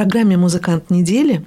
программе «Музыкант недели»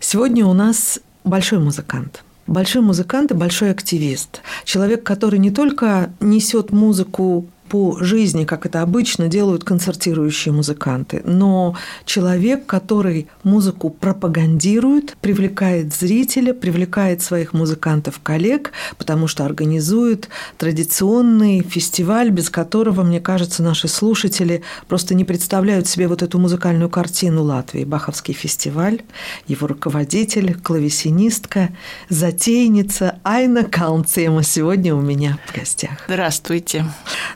сегодня у нас большой музыкант. Большой музыкант и большой активист. Человек, который не только несет музыку по жизни, как это обычно делают концертирующие музыканты, но человек, который музыку пропагандирует, привлекает зрителя, привлекает своих музыкантов-коллег, потому что организует традиционный фестиваль, без которого, мне кажется, наши слушатели просто не представляют себе вот эту музыкальную картину Латвии. Баховский фестиваль, его руководитель, клавесинистка, затейница Айна Калнцема сегодня у меня в гостях. Здравствуйте.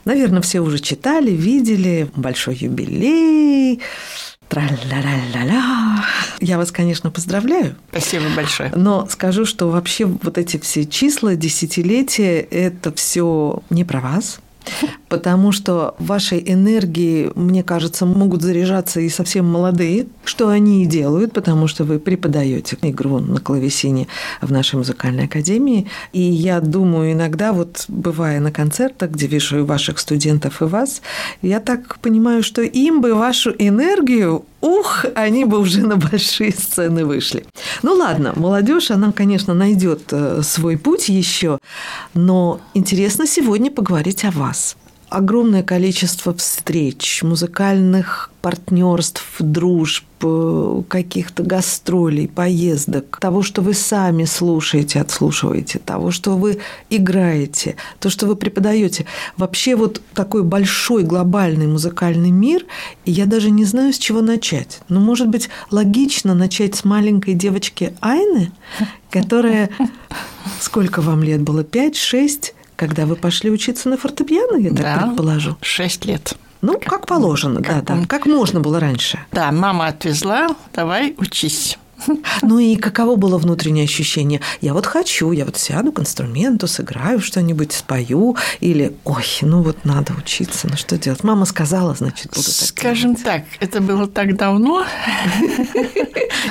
Наверное, наверное, все уже читали, видели. Большой юбилей. Тра-ля-ля-ля-ля. Я вас, конечно, поздравляю. Спасибо большое. Но скажу, что вообще вот эти все числа, десятилетия, это все не про вас потому что вашей энергии, мне кажется, могут заряжаться и совсем молодые, что они и делают, потому что вы преподаете игру на клавесине в нашей музыкальной академии. И я думаю, иногда, вот бывая на концертах, где вижу ваших студентов, и вас, я так понимаю, что им бы вашу энергию ух, они бы уже на большие сцены вышли. Ну ладно, молодежь, она, конечно, найдет э, свой путь еще, но интересно сегодня поговорить о вас огромное количество встреч, музыкальных партнерств, дружб, каких-то гастролей, поездок, того, что вы сами слушаете, отслушиваете, того, что вы играете, то, что вы преподаете. Вообще вот такой большой глобальный музыкальный мир, и я даже не знаю, с чего начать. Но, может быть, логично начать с маленькой девочки Айны, которая... Сколько вам лет было? Пять, шесть? Когда вы пошли учиться на фортепиано, я так да, предположу. Шесть лет. Ну, как, как положено, как да, да. Как можно было раньше. Да, мама отвезла, давай учись. Ну и каково было внутреннее ощущение? Я вот хочу, я вот сяду к инструменту, сыграю что-нибудь, спою, или, ой, ну вот надо учиться, ну что делать? Мама сказала, значит, буду так Скажем делать. так, это было так давно.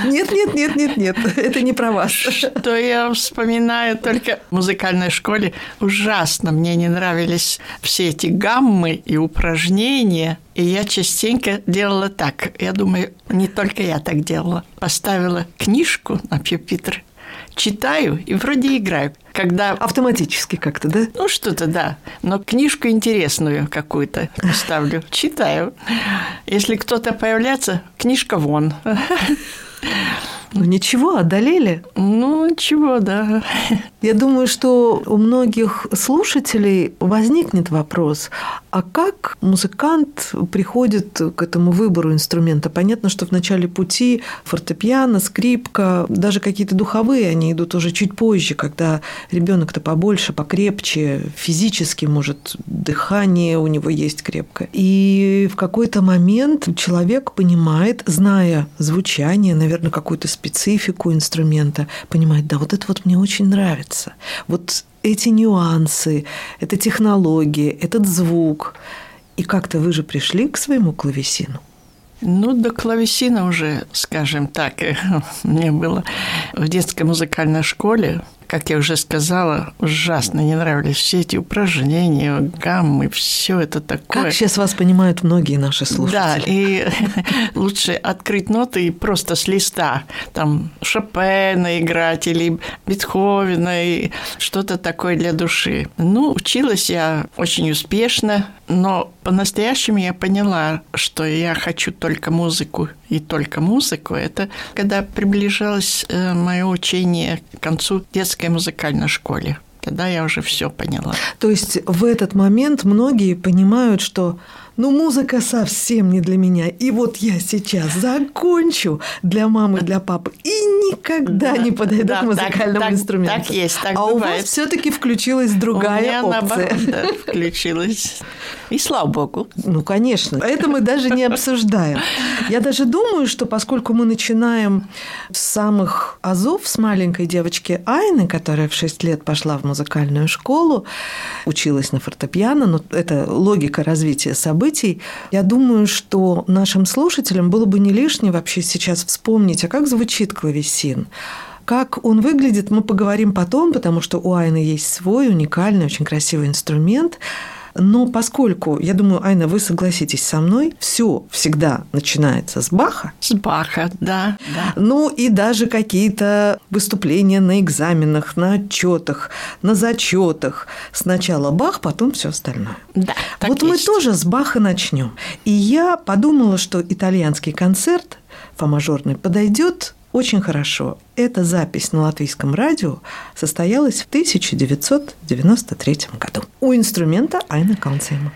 Нет, нет, нет, нет, нет, это не про вас. Что я вспоминаю только в музыкальной школе. Ужасно мне не нравились все эти гаммы и упражнения – и я частенько делала так. Я думаю, не только я так делала. Поставила книжку на пюпитр, читаю и вроде играю. Когда... Автоматически как-то, да? Ну, что-то, да. Но книжку интересную какую-то ставлю, читаю. Если кто-то появляется, книжка вон. Ну ничего, одолели. Ну ничего, да. Я думаю, что у многих слушателей возникнет вопрос, а как музыкант приходит к этому выбору инструмента? Понятно, что в начале пути фортепиано, скрипка, даже какие-то духовые, они идут уже чуть позже, когда ребенок-то побольше, покрепче, физически, может, дыхание у него есть крепкое. И в какой-то момент человек понимает, зная звучание, наверное, какую-то специфику инструмента, понимает, да, вот это вот мне очень нравится. Вот эти нюансы, эта технология, этот звук. И как-то вы же пришли к своему клавесину. Ну, до клавесина уже, скажем так, мне было в детской музыкальной школе как я уже сказала, ужасно не нравились все эти упражнения, гаммы, все это такое. Как сейчас вас понимают многие наши слушатели. Да, и лучше открыть ноты и просто с листа, там Шопена играть или Бетховена, и что-то такое для души. Ну, училась я очень успешно, но по-настоящему я поняла, что я хочу только музыку и только музыку. Это когда приближалось э, мое учение к концу детской музыкальной школе. Тогда я уже все поняла. То есть в этот момент многие понимают, что ну музыка совсем не для меня. И вот я сейчас закончу для мамы, для папы и никогда да, не подойду да, к музыкальному так, инструменту. Так, так есть, так а бывает. у вас все-таки включилась другая у меня опция. Наоборот, да, включилась. И слава богу. Ну, конечно. Это мы даже не обсуждаем. Я даже думаю, что поскольку мы начинаем с самых азов, с маленькой девочки Айны, которая в 6 лет пошла в музыкальную школу, училась на фортепиано, но это логика развития событий, событий, я думаю, что нашим слушателям было бы не лишнее вообще сейчас вспомнить, а как звучит клавесин. Как он выглядит, мы поговорим потом, потому что у Айны есть свой уникальный, очень красивый инструмент. Но поскольку, я думаю, Айна, вы согласитесь со мной, все всегда начинается с Баха. С Баха, да. да. Ну и даже какие-то выступления на экзаменах, на отчетах, на зачетах. Сначала Бах, потом все остальное. Да, вот есть. мы тоже с Баха начнем. И я подумала, что итальянский концерт фа-мажорный подойдет очень хорошо. Эта запись на латвийском радио состоялась в 1993 году у инструмента Айна Каунцема.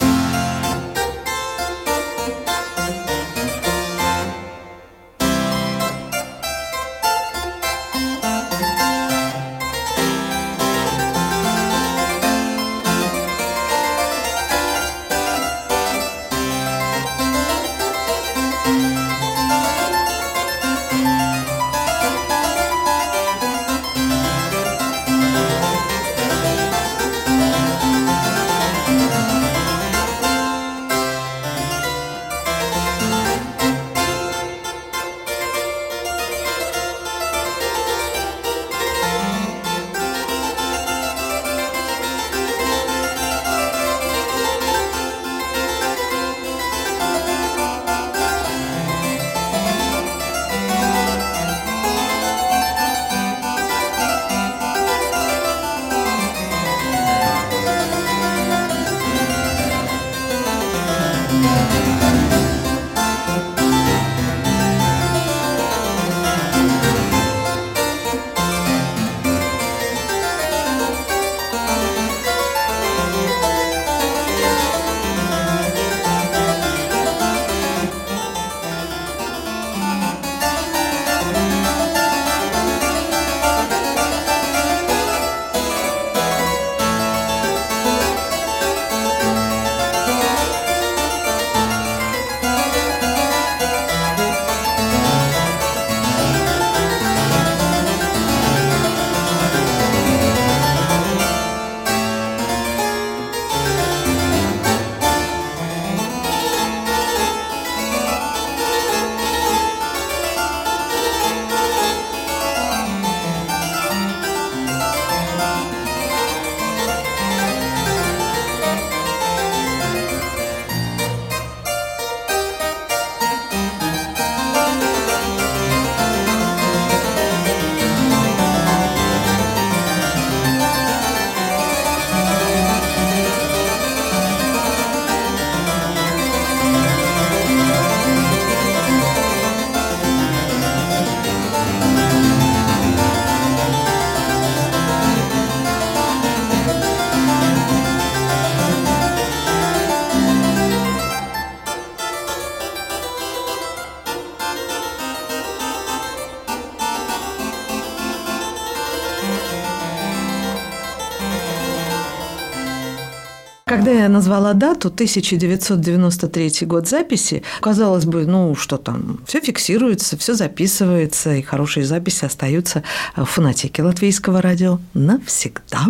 Я назвала дату, 1993 год записи, казалось бы, ну что там, все фиксируется, все записывается, и хорошие записи остаются в фонотеке латвийского радио навсегда.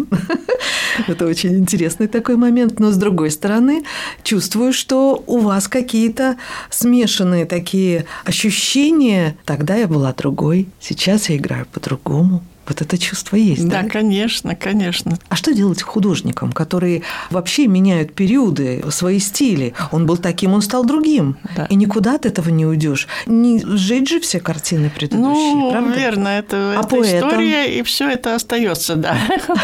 Это очень интересный такой момент. Но с другой стороны, чувствую, что у вас какие-то смешанные такие ощущения. Тогда я была другой, сейчас я играю по-другому. Вот это чувство есть, да? Да, конечно, конечно. А что делать художникам, которые вообще меняют периоды, свои стили? Он был таким, он стал другим. Да. И никуда от этого не уйдешь. Не сжечь же все картины предыдущие, ну, правда? верно, это, а это история, и все это остается, да.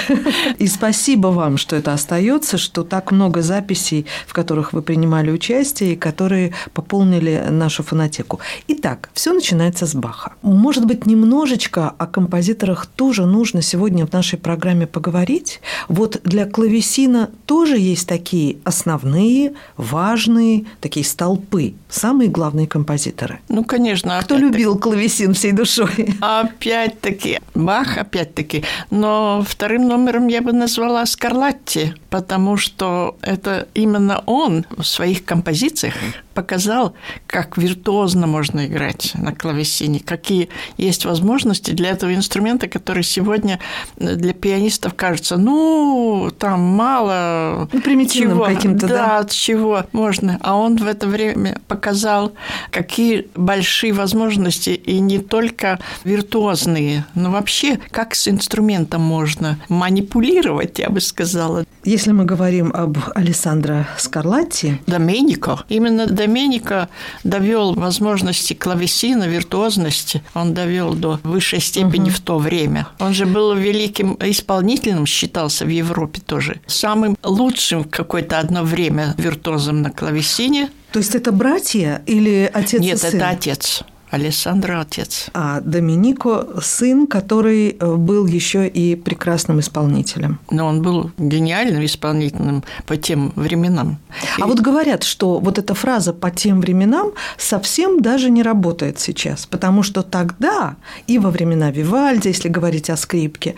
И спасибо вам, что это остается, что так много записей, в которых вы принимали участие, и которые пополнили нашу фонотеку. Итак, все начинается с Баха. Может быть, немножечко о композиторах тоже нужно сегодня в нашей программе поговорить. Вот для клавесина тоже есть такие основные, важные, такие столпы, самые главные композиторы. Ну, конечно. Кто любил клавесин всей душой? Опять-таки, Бах, опять-таки. Но вторым номером я бы назвала Скарлатти, потому что это именно он в своих композициях показал, как виртуозно можно играть на клавесине, какие есть возможности для этого инструмента, который сегодня для пианистов кажется, ну, там мало ну, примитивным каким-то, да, да, от чего можно. А он в это время показал, какие большие возможности, и не только виртуозные, но вообще, как с инструментом можно манипулировать, я бы сказала. Если мы говорим об Алессандро Скарлатти... Доменико. Именно Доменико довел возможности клавесина, виртуозности, он довел до высшей степени угу. в то время. Он же был великим исполнителем, считался в Европе тоже. Самым лучшим какое-то одно время виртуозом на клавесине. То есть это братья или отец Нет, и сын? это отец. Алессандро отец. А Доминико сын, который э, был еще и прекрасным исполнителем. Но он был гениальным исполнителем по тем временам. А и... вот говорят, что вот эта фраза по тем временам совсем даже не работает сейчас, потому что тогда и во времена Вивальди, если говорить о скрипке,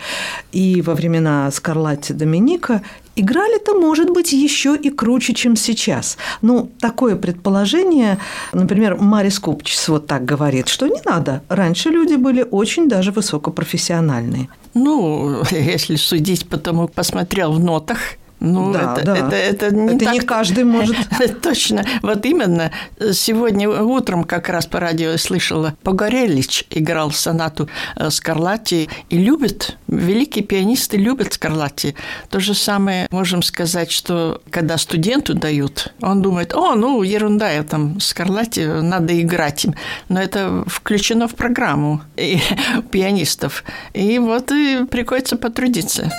и во времена Скарлатти Доминика Играли-то, может быть, еще и круче, чем сейчас. Ну, такое предположение, например, Марис Купчис вот так говорит, что не надо. Раньше люди были очень даже высокопрофессиональные. Ну, если судить по тому, посмотрел в нотах, ну, да, это, да. это, это не это так... не каждый может. Точно. Вот именно сегодня утром как раз по радио слышала, Погорелич играл сонату э, Скарлатти и любит, великие пианисты любят Скарлатти. То же самое можем сказать, что когда студенту дают, он думает, о, ну, ерунда, я там Скарлатти, надо играть им. Но это включено в программу и, пианистов. И вот и приходится потрудиться.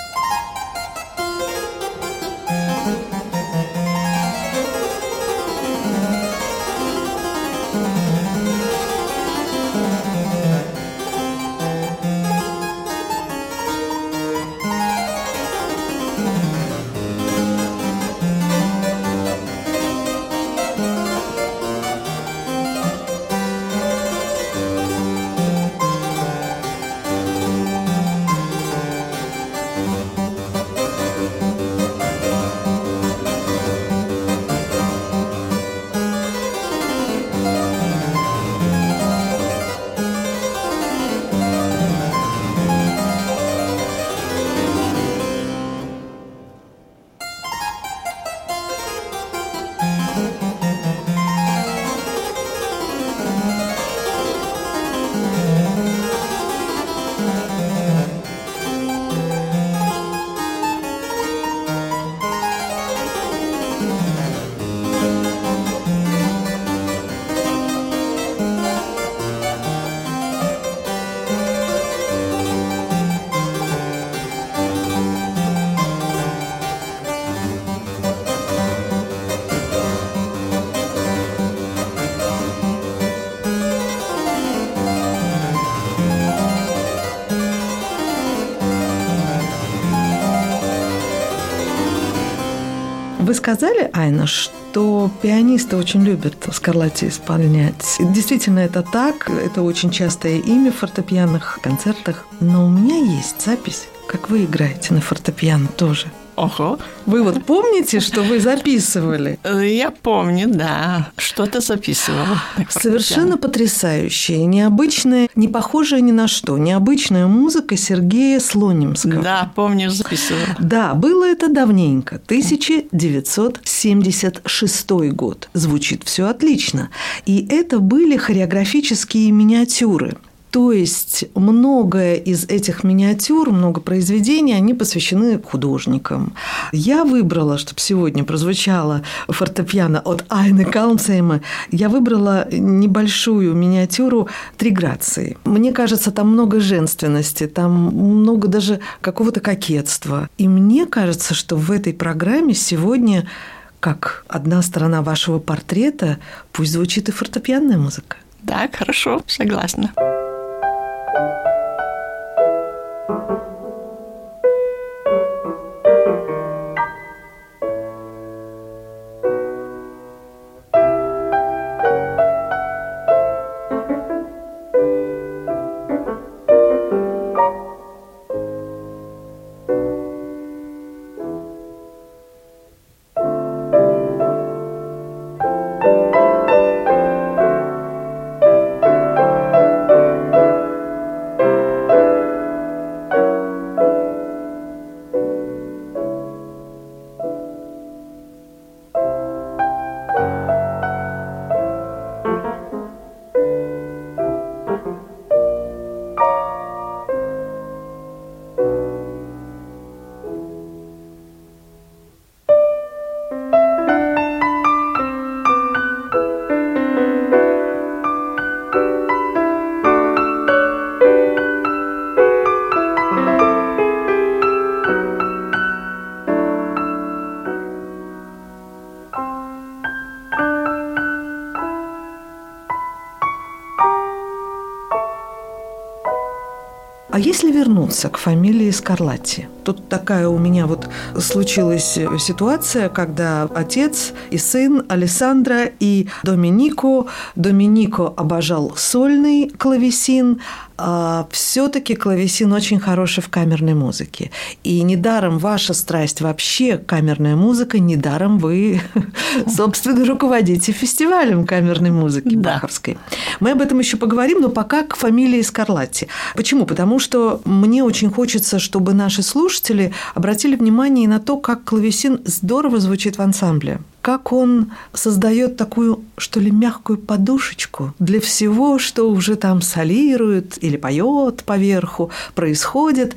Сказали, Айна, что пианисты очень любят Скарлатти исполнять. Действительно, это так. Это очень частое имя в фортепианных концертах. Но у меня есть запись, как вы играете на фортепиано тоже – Ого. Вы вот помните, что вы записывали? Я помню, да. Что-то записывала. Совершенно потрясающая, необычная, не похожая ни на что, необычная музыка Сергея Слонимского. Да, помню, записывала. Да, было это давненько, 1976 год. Звучит все отлично. И это были хореографические миниатюры. То есть многое из этих миниатюр, много произведений, они посвящены художникам. Я выбрала, чтобы сегодня прозвучало фортепиано от Айны Калнцейма, я выбрала небольшую миниатюру «Три грации». Мне кажется, там много женственности, там много даже какого-то кокетства. И мне кажется, что в этой программе сегодня как одна сторона вашего портрета, пусть звучит и фортепианная музыка. Да, хорошо, согласна. Вернуться к фамилии Скарлатти? Тут такая у меня вот случилась ситуация, когда отец и сын Алессандро и Доминико. Доминико обожал сольный клавесин, а все-таки клавесин очень хороший в камерной музыке. И недаром ваша страсть вообще камерная музыка, недаром вы, собственно, руководите фестивалем камерной музыки да. баховской. Мы об этом еще поговорим, но пока к фамилии Скарлатти. Почему? Потому что мне очень хочется, чтобы наши слушатели обратили внимание на то, как клавесин здорово звучит в ансамбле как он создает такую, что ли, мягкую подушечку для всего, что уже там солирует или поет поверху, происходит.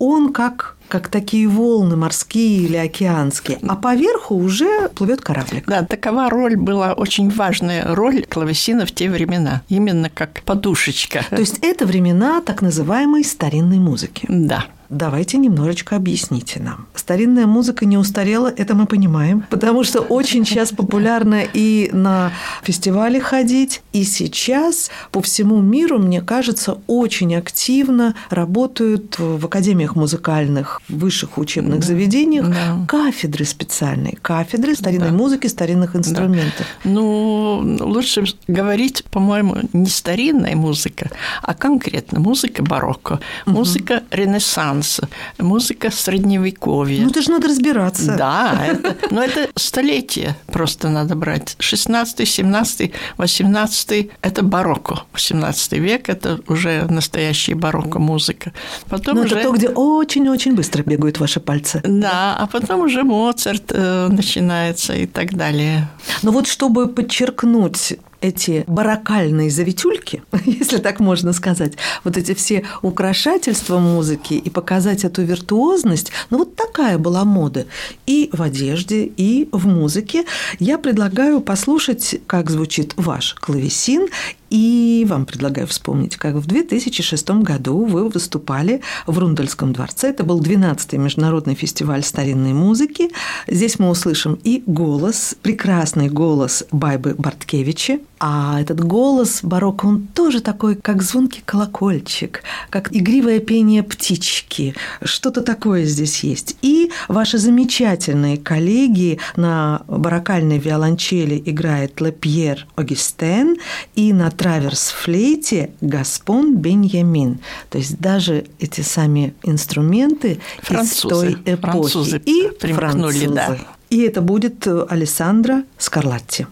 Он как как такие волны морские или океанские, а поверху уже плывет кораблик. Да, такова роль была очень важная роль клавесина в те времена, именно как подушечка. То есть это времена так называемой старинной музыки. Да. Давайте немножечко объясните нам. Старинная музыка не устарела, это мы понимаем, потому что очень сейчас популярно и на фестивале ходить, и сейчас по всему миру, мне кажется, очень активно работают в академиях музыкальных, высших учебных да, заведениях да. кафедры специальные, кафедры старинной да. музыки, старинных инструментов. Да. Ну, лучше говорить, по-моему, не старинная музыка, а конкретно музыка барокко, музыка угу. ренессанса Ренессанса, музыка Средневековья. Ну, это же надо разбираться. Да, это, но это столетие просто надо брать. 16, 17, 18 – это барокко. 18 век – это уже настоящая барокко музыка. Потом но уже... это то, где очень-очень быстро бегают ваши пальцы. Да, а потом уже Моцарт э, начинается и так далее. Но вот чтобы подчеркнуть эти баракальные завитюльки, если так можно сказать, вот эти все украшательства музыки и показать эту виртуозность, ну вот такая была мода и в одежде, и в музыке. Я предлагаю послушать, как звучит ваш клавесин и вам предлагаю вспомнить, как в 2006 году вы выступали в Рундельском дворце. Это был 12-й международный фестиваль старинной музыки. Здесь мы услышим и голос, прекрасный голос Байбы Барткевича. А этот голос барокко, он тоже такой, как звонкий колокольчик, как игривое пение птички. Что-то такое здесь есть. И ваши замечательные коллеги на барокальной виолончели играет Лепьер Огистен и на траверс-флейте Гаспон Беньямин. То есть даже эти сами инструменты французы, из той эпохи. Французы и французы. Да. И это будет Алессандро Скарлатти.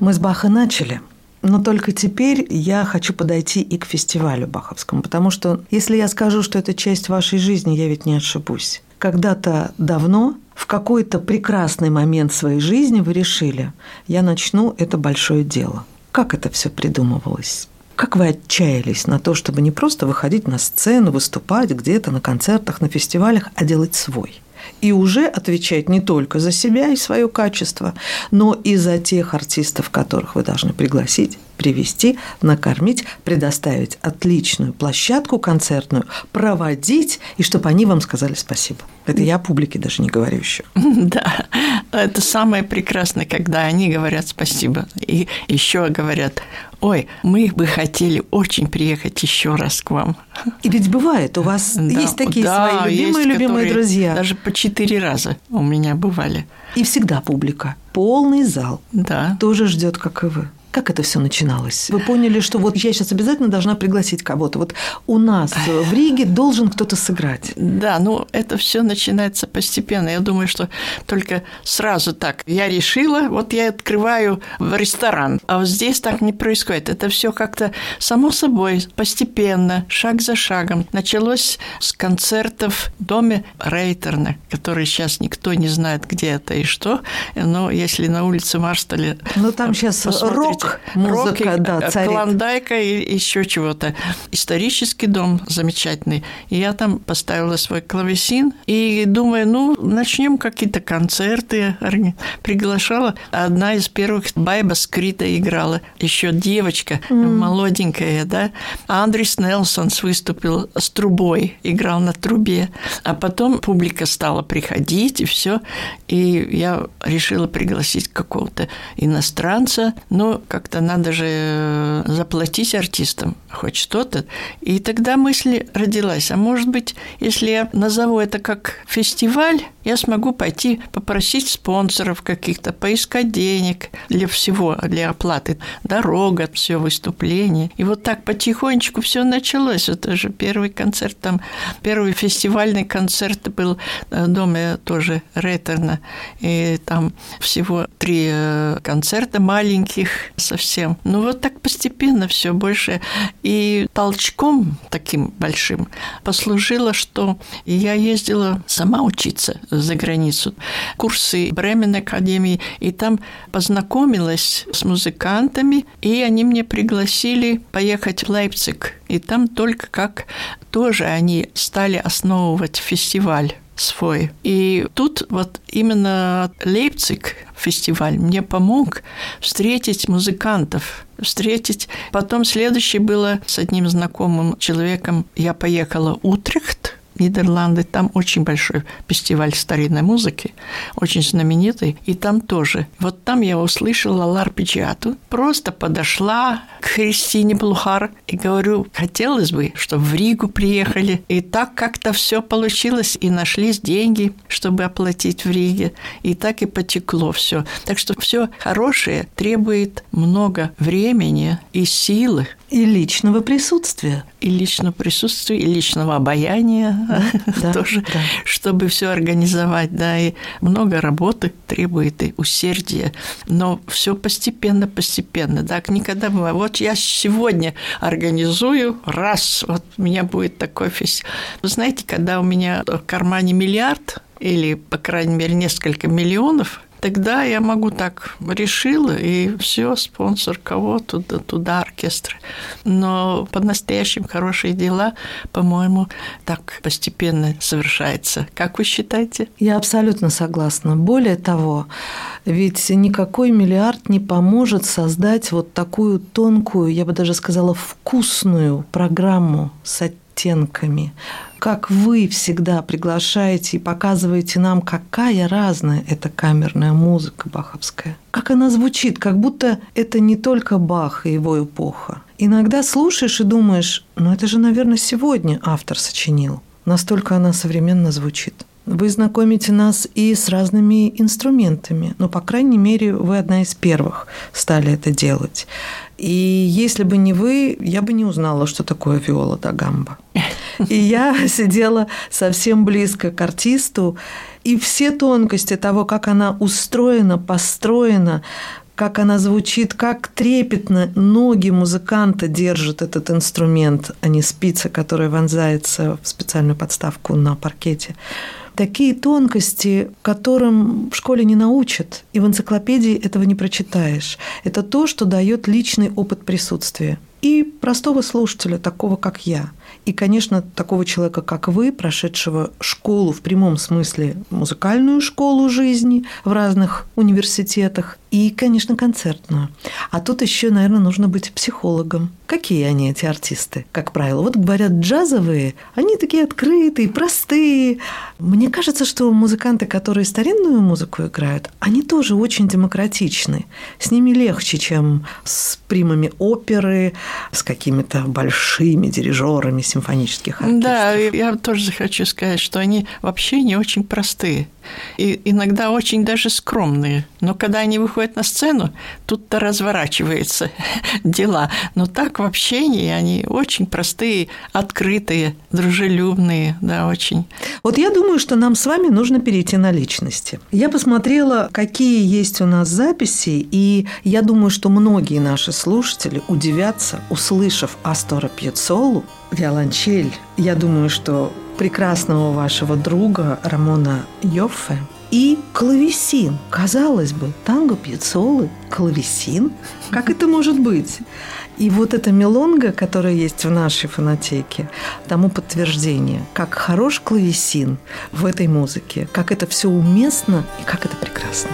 Мы с Баха начали. Но только теперь я хочу подойти и к фестивалю Баховскому, потому что если я скажу, что это часть вашей жизни, я ведь не ошибусь. Когда-то давно, в какой-то прекрасный момент своей жизни вы решили, я начну это большое дело. Как это все придумывалось? Как вы отчаялись на то, чтобы не просто выходить на сцену, выступать где-то на концертах, на фестивалях, а делать свой – и уже отвечать не только за себя и свое качество, но и за тех артистов, которых вы должны пригласить, привести, накормить, предоставить отличную площадку концертную, проводить, и чтобы они вам сказали спасибо. Это я публике даже не говорю еще. Да, это самое прекрасное, когда они говорят спасибо. И еще говорят, ой, мы бы хотели очень приехать еще раз к вам. И ведь бывает, у вас да, есть такие да, свои любимые, есть, любимые друзья. Даже по четыре раза у меня бывали. И всегда публика. Полный зал. Да. Тоже ждет, как и вы. Как это все начиналось? Вы поняли, что вот я сейчас обязательно должна пригласить кого-то. Вот у нас в Риге должен кто-то сыграть. Да, ну это все начинается постепенно. Я думаю, что только сразу так. Я решила, вот я открываю в ресторан, а вот здесь так не происходит. Это все как-то само собой, постепенно, шаг за шагом. Началось с концертов в доме Рейтерна, который сейчас никто не знает, где это и что. Но если на улице Марстале... Ну там сейчас рок рок, музыка, рок, да, царит. Клондайка и еще чего-то. Исторический дом замечательный. И я там поставила свой клавесин и думаю, ну, начнем какие-то концерты. Приглашала. Одна из первых Байба Скрита играла. Еще девочка, mm. молоденькая, да. А Андрис Нелсонс выступил с трубой, играл на трубе. А потом публика стала приходить, и все. И я решила пригласить какого-то иностранца. Но как-то надо же э, заплатить артистам хоть что-то. И тогда мысль родилась, а может быть, если я назову это как фестиваль, я смогу пойти попросить спонсоров каких-то, поискать денег для всего, для оплаты, дорога, все выступление. И вот так потихонечку все началось. Это же первый концерт, там первый фестивальный концерт был в доме тоже Реттерна. И там всего три э, концерта маленьких совсем. Ну вот так постепенно все больше. И толчком таким большим послужило, что я ездила сама учиться за границу. Курсы Бремен Академии, и там познакомилась с музыкантами, и они мне пригласили поехать в Лейпциг. И там только как тоже они стали основывать фестиваль свой. И тут вот именно Лейпциг фестиваль мне помог встретить музыкантов, встретить. Потом следующее было с одним знакомым человеком. Я поехала в Утрехт, Нидерланды, там очень большой фестиваль старинной музыки, очень знаменитый, и там тоже. Вот там я услышала ларпеджиату, просто подошла к Христине Блухар и говорю, хотелось бы, чтобы в Ригу приехали. И так как-то все получилось, и нашлись деньги, чтобы оплатить в Риге, и так и потекло все. Так что все хорошее требует много времени и силы. И личного присутствия. И личного присутствия, и личного обаяния да, тоже, да. чтобы все организовать, да, и много работы требует и усердия, но все постепенно, постепенно, да, никогда бывает. Вот я сегодня организую, раз, вот у меня будет такой фестиваль. Вы знаете, когда у меня в кармане миллиард, или, по крайней мере, несколько миллионов, Тогда я могу так решила, и все, спонсор кого туда, туда оркестр. Но по-настоящему хорошие дела, по-моему, так постепенно совершается. Как вы считаете? Я абсолютно согласна. Более того, ведь никакой миллиард не поможет создать вот такую тонкую, я бы даже сказала, вкусную программу с оттенками как вы всегда приглашаете и показываете нам, какая разная эта камерная музыка баховская. Как она звучит, как будто это не только Бах и его эпоха. Иногда слушаешь и думаешь, ну это же, наверное, сегодня автор сочинил. Настолько она современно звучит. Вы знакомите нас и с разными инструментами. Ну, по крайней мере, вы одна из первых стали это делать. И если бы не вы, я бы не узнала, что такое виола да гамба. И я сидела совсем близко к артисту, и все тонкости того, как она устроена, построена, как она звучит, как трепетно ноги музыканта держат этот инструмент, а не спица, которая вонзается в специальную подставку на паркете такие тонкости, которым в школе не научат, и в энциклопедии этого не прочитаешь. Это то, что дает личный опыт присутствия. И простого слушателя, такого как я. И, конечно, такого человека, как вы, прошедшего школу в прямом смысле, музыкальную школу жизни в разных университетах, и, конечно, концертную. А тут еще, наверное, нужно быть психологом. Какие они, эти артисты, как правило? Вот говорят, джазовые, они такие открытые, простые. Мне кажется, что музыканты, которые старинную музыку играют, они тоже очень демократичны. С ними легче, чем с примами оперы, с какими-то большими дирижерами симфонических оркестров. Да, я тоже хочу сказать, что они вообще не очень простые и иногда очень даже скромные. Но когда они выходят на сцену, тут-то разворачиваются дела. Но так в общении они очень простые, открытые, дружелюбные, да, очень. Вот я думаю, что нам с вами нужно перейти на личности. Я посмотрела, какие есть у нас записи, и я думаю, что многие наши слушатели удивятся, услышав Астора Пьецолу, виолончель. Я думаю, что прекрасного вашего друга Рамона Йоффе и клавесин. Казалось бы, танго пьецолы, клавесин. Как это может быть? И вот эта мелонга, которая есть в нашей фонотеке, тому подтверждение, как хорош клавесин в этой музыке, как это все уместно и как это прекрасно.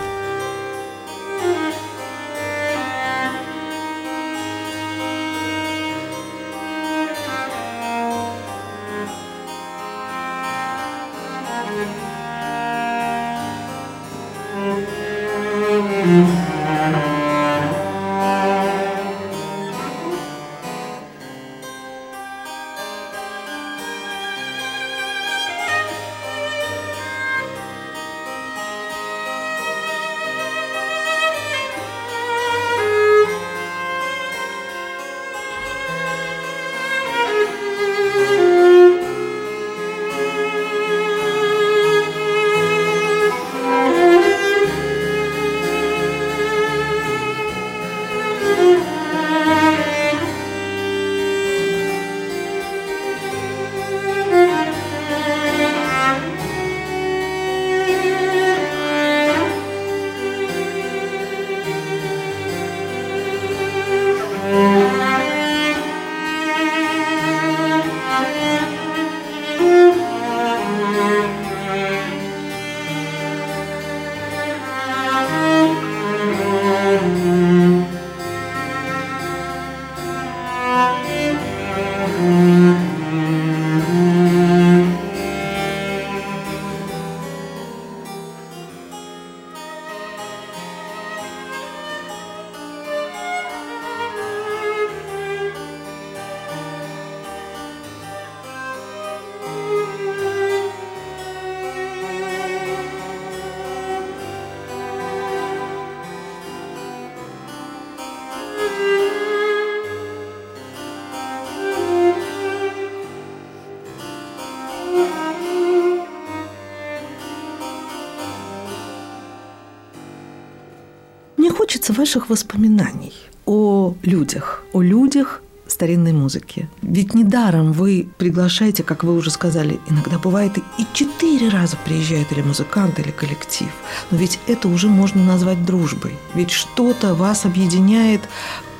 Хочется ваших воспоминаний о людях, о людях старинной музыки. Ведь недаром вы приглашаете, как вы уже сказали, иногда бывает и четыре раза приезжает или музыкант, или коллектив. Но ведь это уже можно назвать дружбой. Ведь что-то вас объединяет,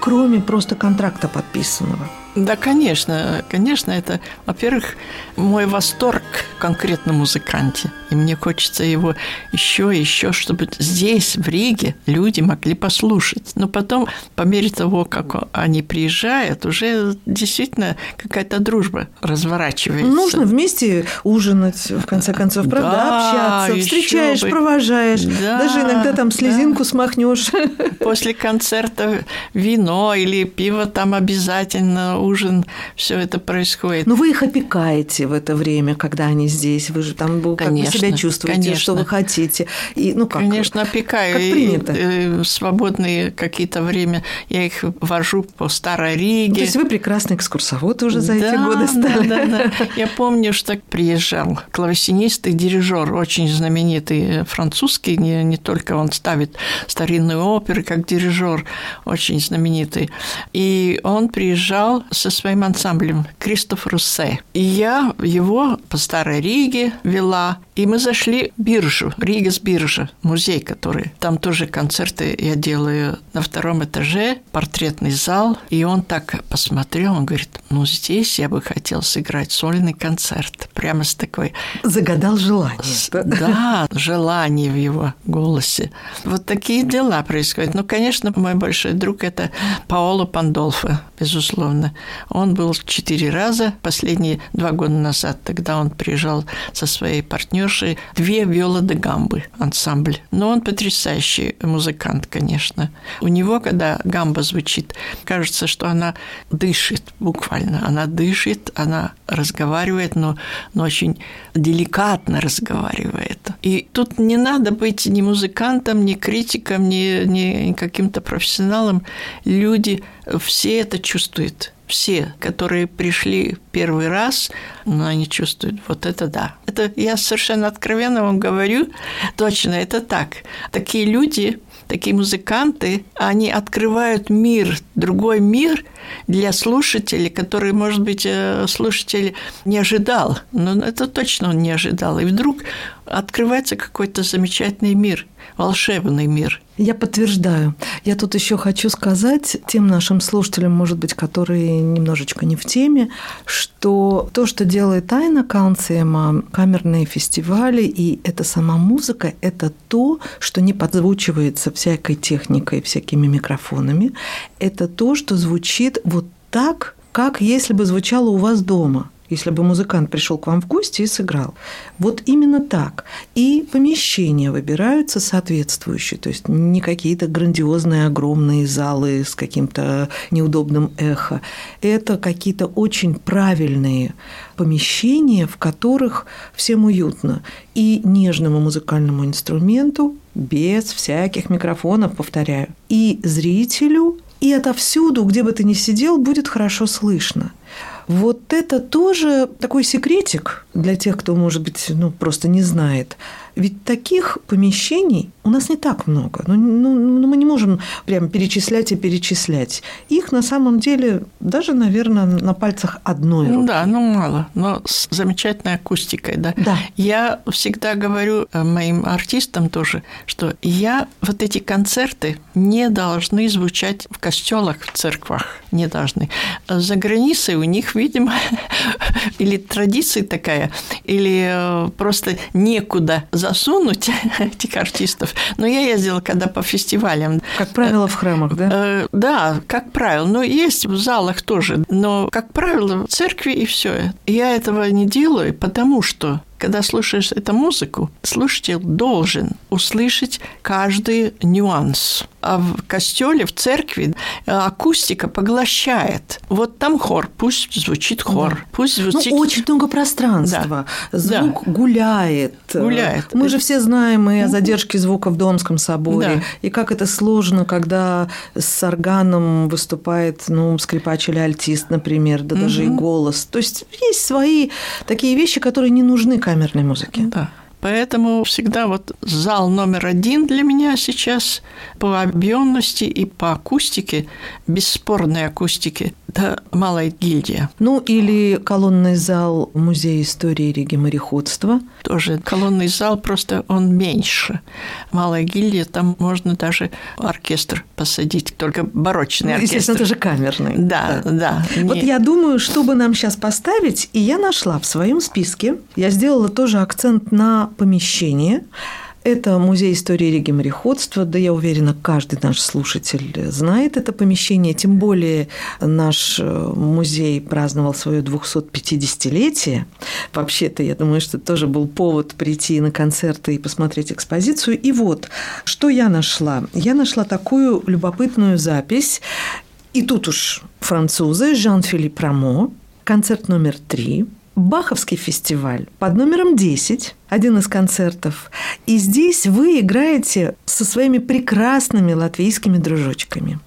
кроме просто контракта подписанного. Да, конечно, конечно, это, во-первых, мой восторг конкретно музыканте. И мне хочется его еще и еще, чтобы здесь, в Риге, люди могли послушать. Но потом, по мере того, как они приезжают, уже действительно какая-то дружба разворачивается. Нужно вместе ужинать, в конце концов, правда, да, общаться, встречаешь, бы. провожаешь, да, даже иногда там слезинку да. смахнешь. После концерта вино или пиво там обязательно ужин, все это происходит. Но вы их опекаете в это время, когда они здесь. Вы же там как конечно, вы себя чувствуете, конечно. что вы хотите. И, ну, как, конечно, опекаю. Как принято. И, и, свободные какие-то время я их вожу по Старой Риге. То есть вы прекрасный экскурсовод уже за да, эти годы стали. Да, да, да. Я помню, что приезжал клавесинист и дирижер, очень знаменитый французский, не, не только он ставит старинные оперы, как дирижер, очень знаменитый. И он приезжал со своим ансамблем Кристоф Руссе. И я его по Старой Риге вела, и мы зашли в биржу, Ригас биржа, музей, который. Там тоже концерты я делаю на втором этаже, портретный зал. И он так посмотрел, он говорит, ну здесь я бы хотел сыграть сольный концерт. Прямо с такой... Загадал желание. С... Да, желание в его голосе. Вот такие дела происходят. Ну, конечно, мой большой друг – это Паоло Пандолфо, безусловно. Он был четыре раза, последние два года назад, тогда он приезжал со своей партнершей наши две виола де гамбы ансамбль. Но он потрясающий музыкант, конечно. У него, когда гамба звучит, кажется, что она дышит буквально. Она дышит, она разговаривает, но, но очень деликатно разговаривает. И тут не надо быть ни музыкантом, ни критиком, ни, ни каким-то профессионалом. Люди все это чувствуют все, которые пришли первый раз, но они чувствуют, вот это да. Это я совершенно откровенно вам говорю, точно, это так. Такие люди, такие музыканты, они открывают мир, другой мир для слушателей, который, может быть, э, слушатель не ожидал. Но это точно он не ожидал. И вдруг открывается какой-то замечательный мир, волшебный мир – я подтверждаю. Я тут еще хочу сказать тем нашим слушателям, может быть, которые немножечко не в теме, что то, что делает Тайна Каунциема, камерные фестивали и эта сама музыка, это то, что не подзвучивается всякой техникой, всякими микрофонами. Это то, что звучит вот так, как если бы звучало у вас дома – если бы музыкант пришел к вам в гости и сыграл. Вот именно так. И помещения выбираются соответствующие, то есть не какие-то грандиозные огромные залы с каким-то неудобным эхо. Это какие-то очень правильные помещения, в которых всем уютно. И нежному музыкальному инструменту без всяких микрофонов, повторяю, и зрителю, и отовсюду, где бы ты ни сидел, будет хорошо слышно. Вот это тоже такой секретик для тех, кто, может быть, ну, просто не знает. Ведь таких помещений у нас не так много. Ну, ну, ну, мы не можем прям перечислять и перечислять. Их на самом деле даже, наверное, на пальцах одной руки. Да, ну мало, но с замечательной акустикой, да. Да. Я всегда говорю э, моим артистам тоже, что я вот эти концерты не должны звучать в костелах, в церквах, не должны. За границей у них, видимо, или традиция такая, или э, просто некуда засунуть этих артистов. Но я ездила когда по фестивалям. Как правило, в храмах, да? Э, да, как правило. Но есть в залах тоже. Но, как правило, в церкви и все. Я этого не делаю, потому что когда слушаешь эту музыку, слушатель должен услышать каждый нюанс. А в костеле, в церкви акустика поглощает. Вот там хор, пусть звучит хор, да. пусть ну, звучит... Ну, очень много пространства. Да. Звук да. гуляет. Гуляет. Мы же все знаем и о задержке звука в Домском соборе, да. и как это сложно, когда с органом выступает ну, скрипач или альтист, например, да угу. даже и голос. То есть есть свои такие вещи, которые не нужны камерной музыки. Да. Поэтому всегда вот зал номер один для меня сейчас по объемности и по акустике, бесспорной акустике, это Малая гильдия. Ну, или колонный зал Музея истории Риги мореходства. Тоже колонный зал, просто он меньше. Малая гильдия, там можно даже оркестр посадить, только барочный ну, оркестр. Естественно, это же камерный. Да, да. да. Вот я думаю, чтобы нам сейчас поставить, и я нашла в своем списке, я сделала тоже акцент на помещение. Это музей истории Риги мореходства. Да, я уверена, каждый наш слушатель знает это помещение. Тем более наш э, музей праздновал свое 250-летие. Вообще-то, я думаю, что это тоже был повод прийти на концерты и посмотреть экспозицию. И вот, что я нашла? Я нашла такую любопытную запись. И тут уж французы Жан-Филипп Рамо, концерт номер три – Баховский фестиваль под номером 10, один из концертов. И здесь вы играете со своими прекрасными латвийскими дружочками.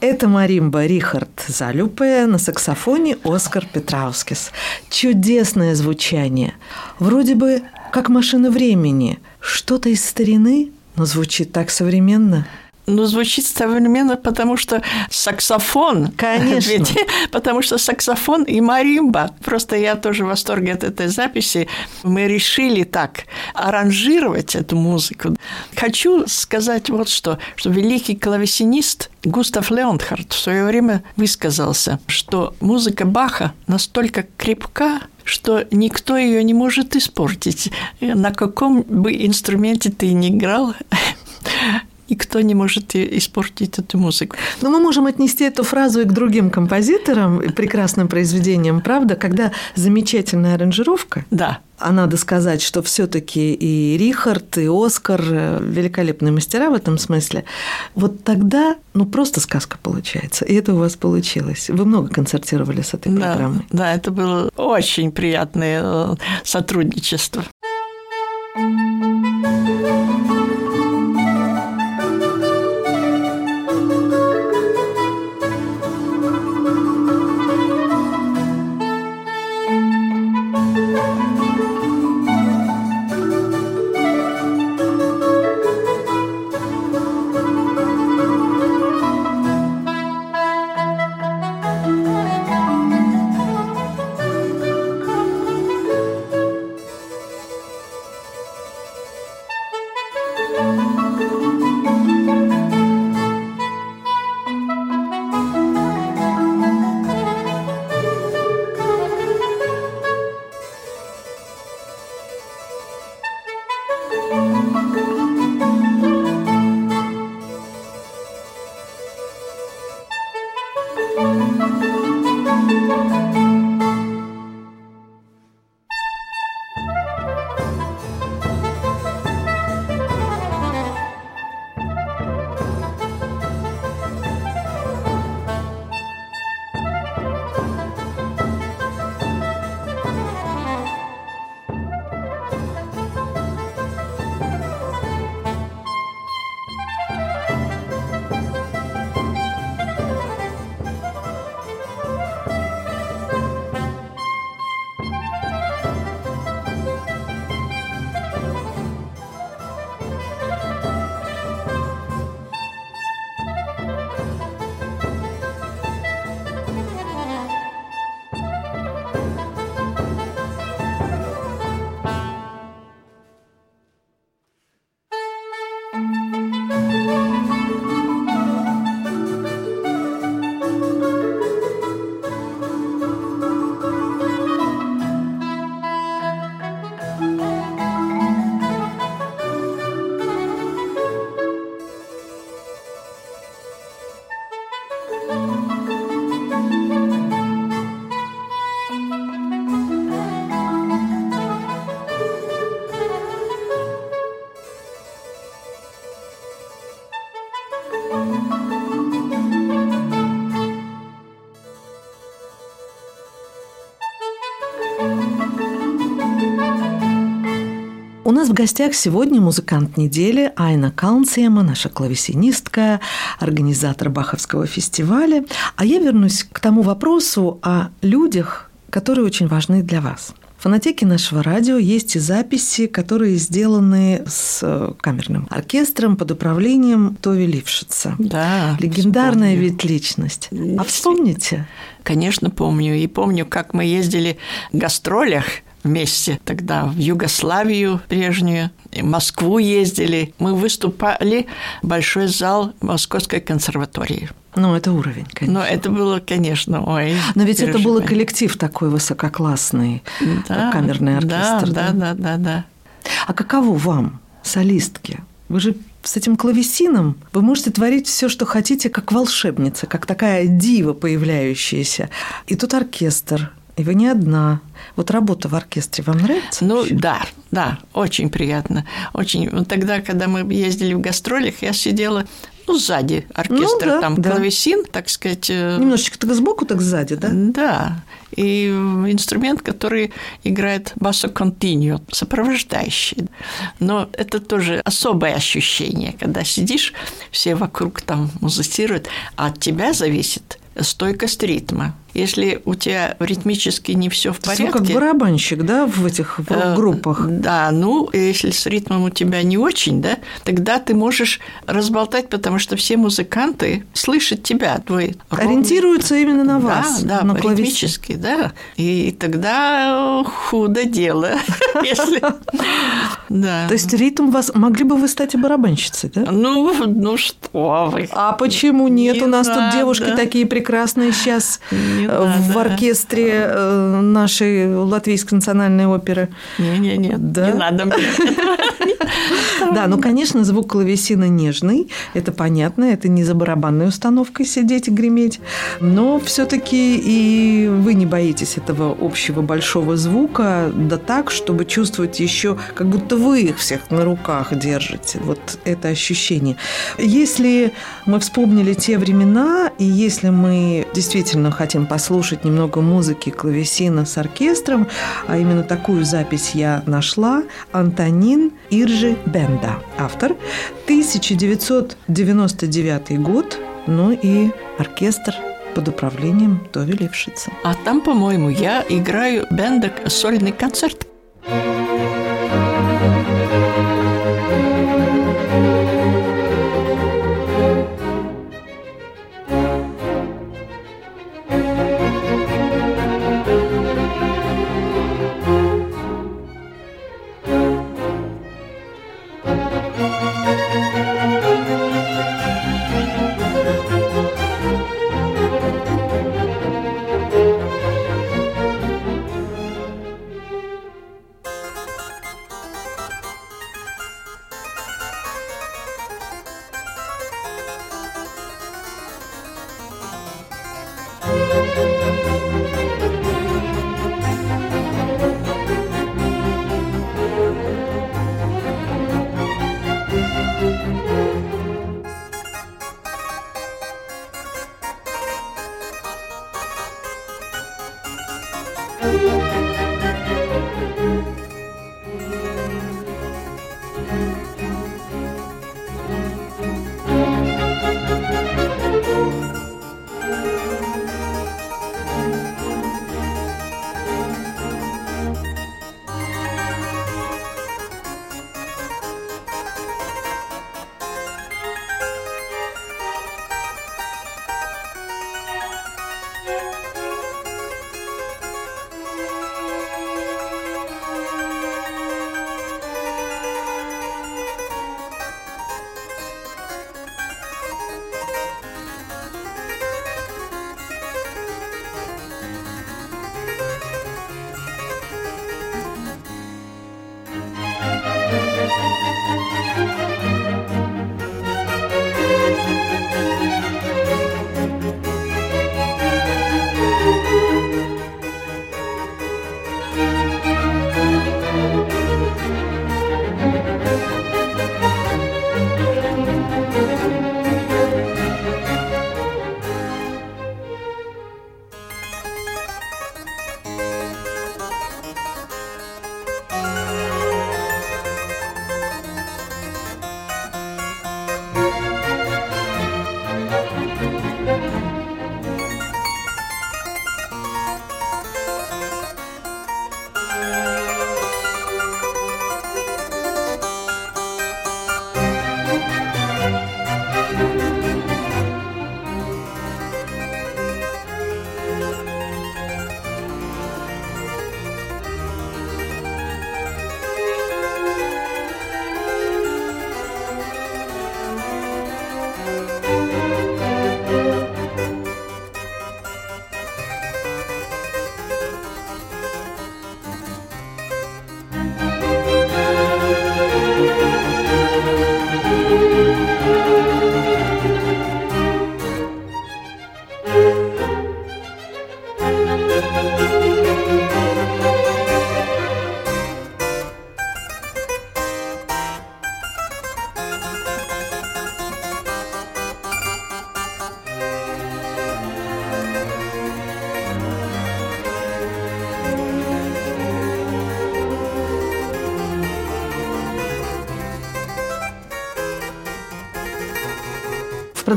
Это маримба Рихард Залюпе на саксофоне Оскар Петраускис. Чудесное звучание. Вроде бы как машина времени. Что-то из старины, но звучит так современно – ну, звучит современно, потому что саксофон. Конечно. Ведь, потому что саксофон и маримба. Просто я тоже в восторге от этой записи. Мы решили так аранжировать эту музыку. Хочу сказать вот что, что великий клавесинист Густав Леонхард в свое время высказался, что музыка Баха настолько крепка, что никто ее не может испортить. На каком бы инструменте ты ни играл, никто не может испортить эту музыку. Но мы можем отнести эту фразу и к другим композиторам, прекрасным произведениям, правда, когда замечательная аранжировка. Да. А надо сказать, что все-таки и Рихард, и Оскар э, великолепные мастера в этом смысле. Вот тогда, ну, просто сказка получается. И это у вас получилось. Вы много концертировали с этой да, программой. Да, это было очень приятное э, сотрудничество. Гостях сегодня музыкант недели Айна Каунсема, наша клавесинистка, организатор Баховского фестиваля. А я вернусь к тому вопросу о людях, которые очень важны для вас. В фонотеке нашего радио есть и записи, которые сделаны с э, камерным оркестром под управлением Тови Лившица. Да. Легендарная вспомню. ведь личность. А вспомните? Конечно, помню. И помню, как мы ездили в гастролях вместе тогда в Югославию прежнюю, в Москву ездили. Мы выступали большой зал Московской консерватории. Ну, это уровень, конечно. Но это было, конечно, ой. Но ведь это был коллектив такой высококлассный, да, камерный оркестр. Да, да, да, да, да. А каково вам, солистки? Вы же с этим клавесином вы можете творить все, что хотите, как волшебница, как такая дива появляющаяся. И тут оркестр, и вы не одна. Вот работа в оркестре вам нравится? Ну вообще? да, да, очень приятно. Очень. Тогда, когда мы ездили в гастролях, я сидела ну, сзади оркестра, ну, да, там да. клавесин, так сказать. Э, Немножечко так сбоку, так сзади, да? Да. И инструмент, который играет басо континью, сопровождающий. Но это тоже особое ощущение, когда сидишь, все вокруг там музицируют, а от тебя зависит стойкость ритма. Если у тебя ритмически не все в порядке... Ну, как барабанщик, да, в этих э, группах? Да, ну, если с ритмом у тебя не очень, да, тогда ты можешь разболтать, потому что все музыканты слышат тебя, твой Ориентируются именно на вас. Да, да, на ритмически, да. И тогда худо дело, если... Да. То есть ритм вас... Могли бы вы стать и барабанщицей, да? Ну, ну что вы. А почему нет? У нас тут девушки такие прекрасные сейчас Не в надо. оркестре э, нашей Латвийской национальной оперы. Не-не-не, да? не надо мне. Да, ну, конечно, звук клавесина нежный, это понятно, это не за барабанной установкой сидеть и греметь, но все таки и вы не боитесь этого общего большого звука, да так, чтобы чувствовать еще, как будто вы их всех на руках держите. Вот это ощущение. Если мы вспомнили те времена, и если мы действительно хотим послушать немного музыки клавесина с оркестром, а именно такую запись я нашла, Антонин Иржи Бенда, автор, 1999 год, ну и оркестр под управлением Тови Левшица. А там, по-моему, я играю бенда сольный концерт. В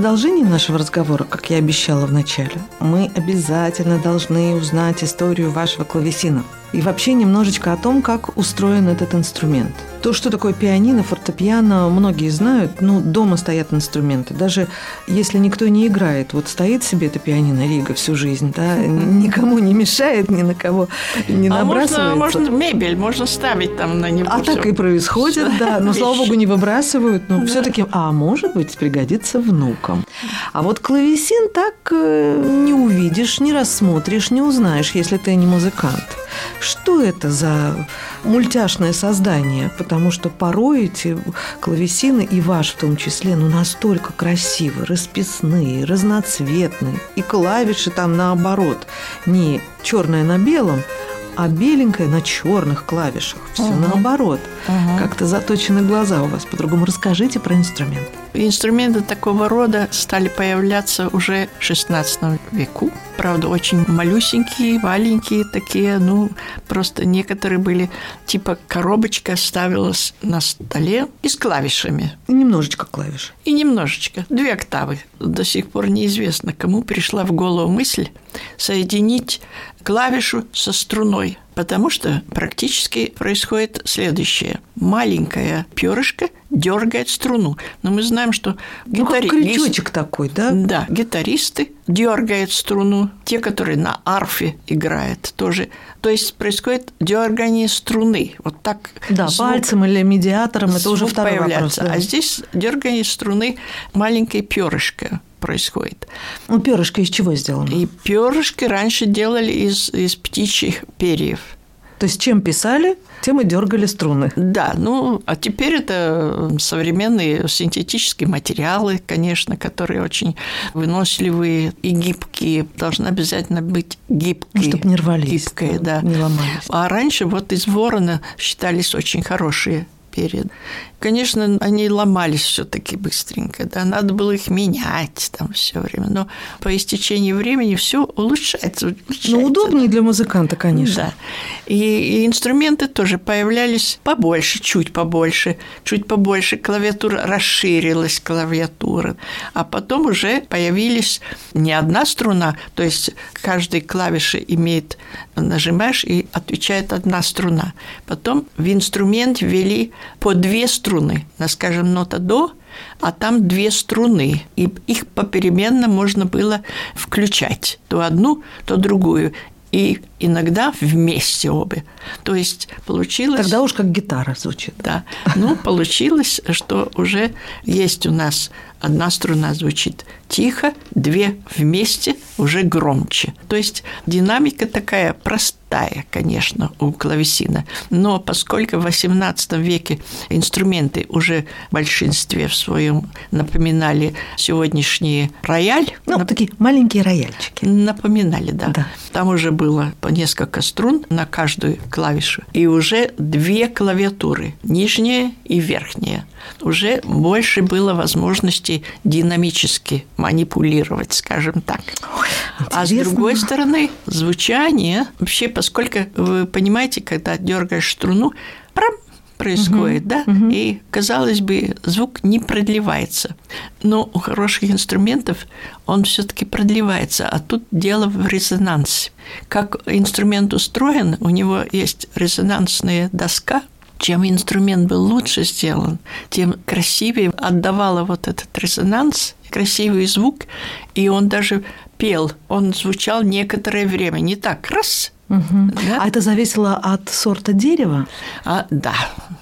продолжении нашего разговора, как я обещала в начале, мы обязательно должны узнать историю вашего клавесина – и вообще немножечко о том, как устроен этот инструмент. То, что такое пианино, фортепиано, многие знают. Ну, дома стоят инструменты. Даже если никто не играет, вот стоит себе это пианино Рига всю жизнь, да, никому не мешает, ни на кого не набрасывается. А можно, можно мебель, можно ставить там на него. А все. так и происходит, да. Но, слава богу, не выбрасывают. Но да. все-таки, а может быть, пригодится внукам. А вот клавесин так э, не увидишь, не рассмотришь, не узнаешь, если ты не музыкант. Что это за мультяшное создание? Потому что порой эти клавесины, и ваш в том числе, ну настолько красивые, расписные, разноцветные. И клавиши там наоборот. Не черное на белом, а беленькое на черных клавишах. Все угу. наоборот. Угу. Как-то заточены глаза у вас. По-другому расскажите про инструмент. Инструменты такого рода стали появляться уже в XVI веку. Правда, очень малюсенькие, маленькие такие, ну, просто некоторые были, типа коробочка ставилась на столе и с клавишами. И немножечко клавиш. И немножечко, две октавы. До сих пор неизвестно, кому пришла в голову мысль соединить клавишу со струной, потому что практически происходит следующее. Маленькая перышко дергает струну. Но мы знаем, что гитари... ну, крючочек такой, да? Да, гитаристы дергают струну. Те, которые на арфе играют, тоже. То есть происходит дергание струны. Вот так. Да, звук, пальцем или медиатором это уже второй появляется. вопрос. Да. А здесь дергание струны маленькой перышко происходит. Ну, перышко из чего сделано? И перышко раньше делали из, из птичьих перьев. То есть чем писали, тем и дергали струны. Да, ну, а теперь это современные синтетические материалы, конечно, которые очень выносливые и гибкие. Должны обязательно быть гибкие. Ну, чтобы не рвались. Гибкие, да. Не ломались. А раньше вот из ворона считались очень хорошие перья. Конечно, они ломались все-таки быстренько, да, надо было их менять там все время, но по истечении времени все улучшается. улучшается ну, удобнее для музыканта, конечно. Да. И, и инструменты тоже появлялись побольше, чуть побольше, чуть побольше. Клавиатура расширилась, клавиатура. А потом уже появились не одна струна, то есть каждой клавиши имеет, нажимаешь и отвечает одна струна. Потом в инструмент ввели по две струны струны. Скажем, нота до, а там две струны, и их попеременно можно было включать, то одну, то другую и иногда вместе обе. То есть получилось... Тогда уж как гитара звучит. Да. Ну, получилось, что уже есть у нас одна струна звучит тихо, две вместе уже громче. То есть динамика такая простая, конечно, у клавесина. Но поскольку в XVIII веке инструменты уже в большинстве в своем напоминали сегодняшние рояль. Ну, нап... такие маленькие рояльчики. Напоминали, да. да. Там уже было по несколько струн на каждую клавишу. И уже две клавиатуры, нижняя и верхняя. Уже больше было возможностей динамически манипулировать, скажем так. Ой, а с другой стороны, звучание, вообще, поскольку вы понимаете, когда дергаешь струну, прям происходит, угу, да, угу. и казалось бы, звук не продлевается, но у хороших инструментов он все-таки продлевается, а тут дело в резонансе. Как инструмент устроен, у него есть резонансная доска, чем инструмент был лучше сделан, тем красивее отдавала вот этот резонанс, красивый звук, и он даже пел, он звучал некоторое время, не так раз. Угу. Да? А это зависело от сорта дерева? А, да,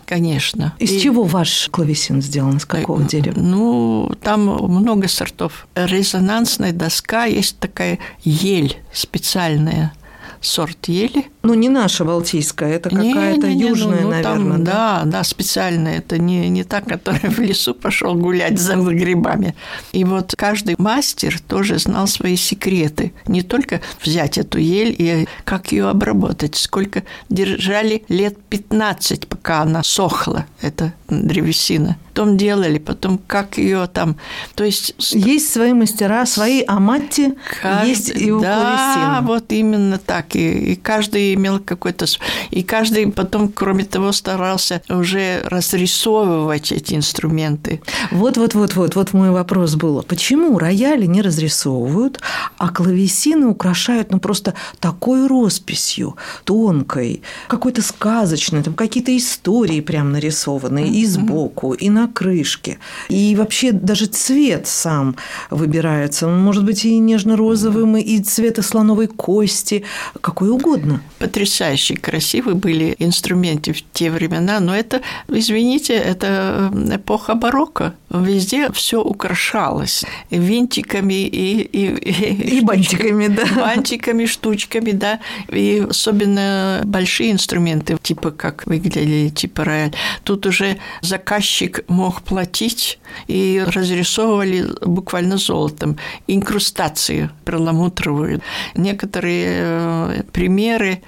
конечно. Из и... чего ваш клавесин сделан? Из какого э, дерева? Ну, там много сортов. Резонансная доска, есть такая ель специальная – сорт ели. Ну, не наша балтийская, это какая-то южная, ну, ну, наверное. Там, да? да, да, специальная. Это не, не та, которая в лесу пошел гулять за грибами. И вот каждый мастер тоже знал свои секреты. Не только взять эту ель и как ее обработать, сколько держали лет 15, пока она сохла, эта древесина потом делали, потом как ее там, то есть... Есть свои мастера, свои аматти, каждый, есть и у Да, вот именно так, и, и каждый имел какой-то... И каждый потом, кроме того, старался уже разрисовывать эти инструменты. Вот-вот-вот-вот, вот мой вопрос был. Почему рояли не разрисовывают, а клавесины украшают ну просто такой росписью, тонкой, какой-то сказочной, там какие-то истории прям нарисованы и сбоку, и на крышке. И вообще даже цвет сам выбирается. Он может быть и нежно-розовым, и цвета слоновой кости, какой угодно. Потрясающе красивые были инструменты в те времена, но это, извините, это эпоха барокко. Везде все украшалось винтиками и, и, и, и бантиками, да. Бантиками, штучками, да. И особенно большие инструменты, типа как выглядели, типа рояль. Тут уже заказчик мог платить и разрисовывали буквально золотом инкрустацию перламутровую. Некоторые э, примеры,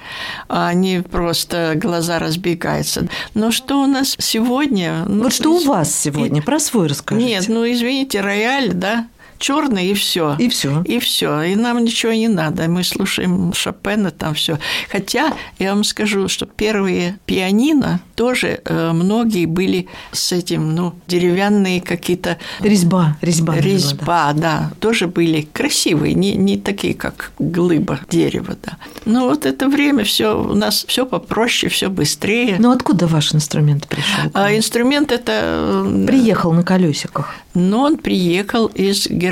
они просто глаза разбегаются. Но что у нас сегодня? Вот ну, что у вас сегодня? Про свой расскажите. Нет, ну извините, рояль, да, черный и все. И все. И все. И нам ничего не надо. Мы слушаем Шопена, там все. Хотя я вам скажу, что первые пианино тоже э, многие были с этим, ну, деревянные какие-то... Резьба, резьба. Резьба, да. да. Тоже были красивые, не, не такие, как глыба дерева, да. Но вот это время все у нас все попроще, все быстрее. Но откуда ваш инструмент пришел? А инструмент это... Э, приехал на колесиках. Но он приехал из Германии.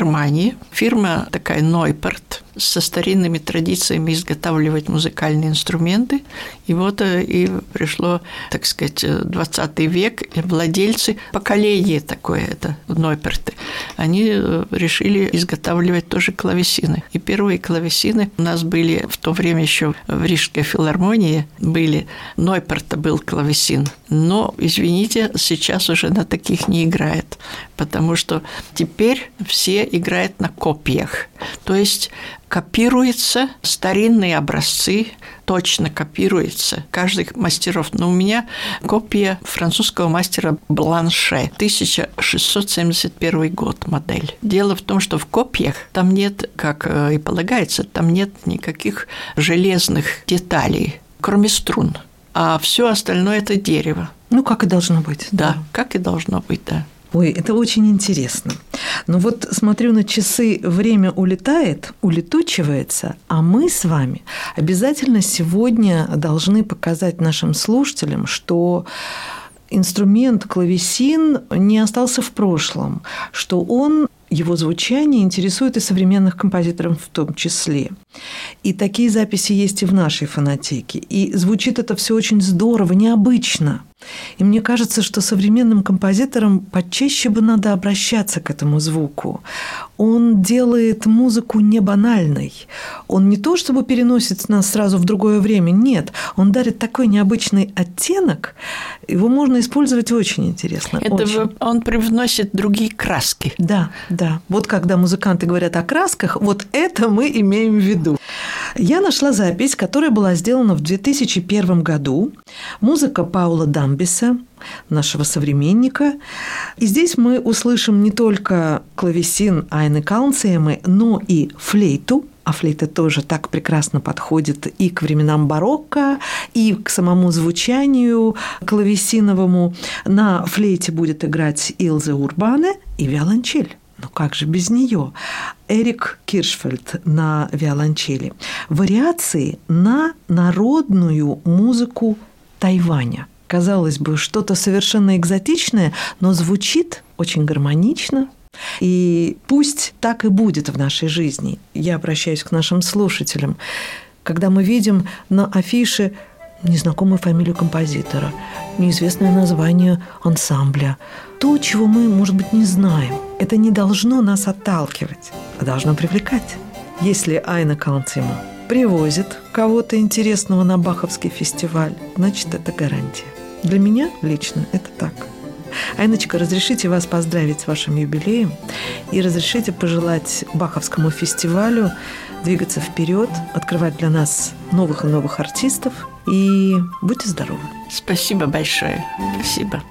Фирма такая Нойперт со старинными традициями изготавливать музыкальные инструменты. И вот э, и пришло, так сказать, 20 век, и владельцы, поколение такое, это Нойперты, они э, решили изготавливать тоже клавесины. И первые клавесины у нас были в то время еще в Рижской филармонии были, Нойперта был клавесин. Но, извините, сейчас уже на таких не играет, потому что теперь все играют на копиях. То есть копируются старинные образцы, точно копируется каждых мастеров. Но у меня копия французского мастера Бланше, 1671 год модель. Дело в том, что в копиях там нет, как э, и полагается, там нет никаких железных деталей, кроме струн. А все остальное это дерево. Ну, как и должно быть. Да, да. как и должно быть, да. Ой, это очень интересно. Но вот смотрю на часы, время улетает, улетучивается, а мы с вами обязательно сегодня должны показать нашим слушателям, что инструмент клавесин не остался в прошлом, что он его звучание интересует и современных композиторов в том числе. И такие записи есть и в нашей фонотеке. И звучит это все очень здорово, необычно. И мне кажется, что современным композиторам почаще бы надо обращаться к этому звуку. Он делает музыку не банальной. Он не то чтобы переносит нас сразу в другое время, нет. Он дарит такой необычный оттенок, его можно использовать очень интересно. Это очень. он привносит другие краски. Да, да. Вот когда музыканты говорят о красках, вот это мы имеем в виду. Я нашла запись, которая была сделана в 2001 году. Музыка Паула Дамбиса, нашего современника. И здесь мы услышим не только клавесин Айны Каунциемы, но и флейту, а флейта тоже так прекрасно подходит и к временам барокко, и к самому звучанию клавесиновому. На флейте будет играть Илза Урбане и виолончель. Ну как же без нее? Эрик Киршфельд на виолончели. Вариации на народную музыку Тайваня. Казалось бы, что-то совершенно экзотичное, но звучит очень гармонично, и пусть так и будет в нашей жизни. Я обращаюсь к нашим слушателям. Когда мы видим на афише незнакомую фамилию композитора, неизвестное название ансамбля, то, чего мы, может быть, не знаем, это не должно нас отталкивать, а должно привлекать. Если Айна Каунцима привозит кого-то интересного на Баховский фестиваль, значит, это гарантия. Для меня лично это так. Айночка, разрешите вас поздравить с вашим юбилеем и разрешите пожелать Баховскому фестивалю двигаться вперед, открывать для нас новых и новых артистов. И будьте здоровы. Спасибо большое. Спасибо.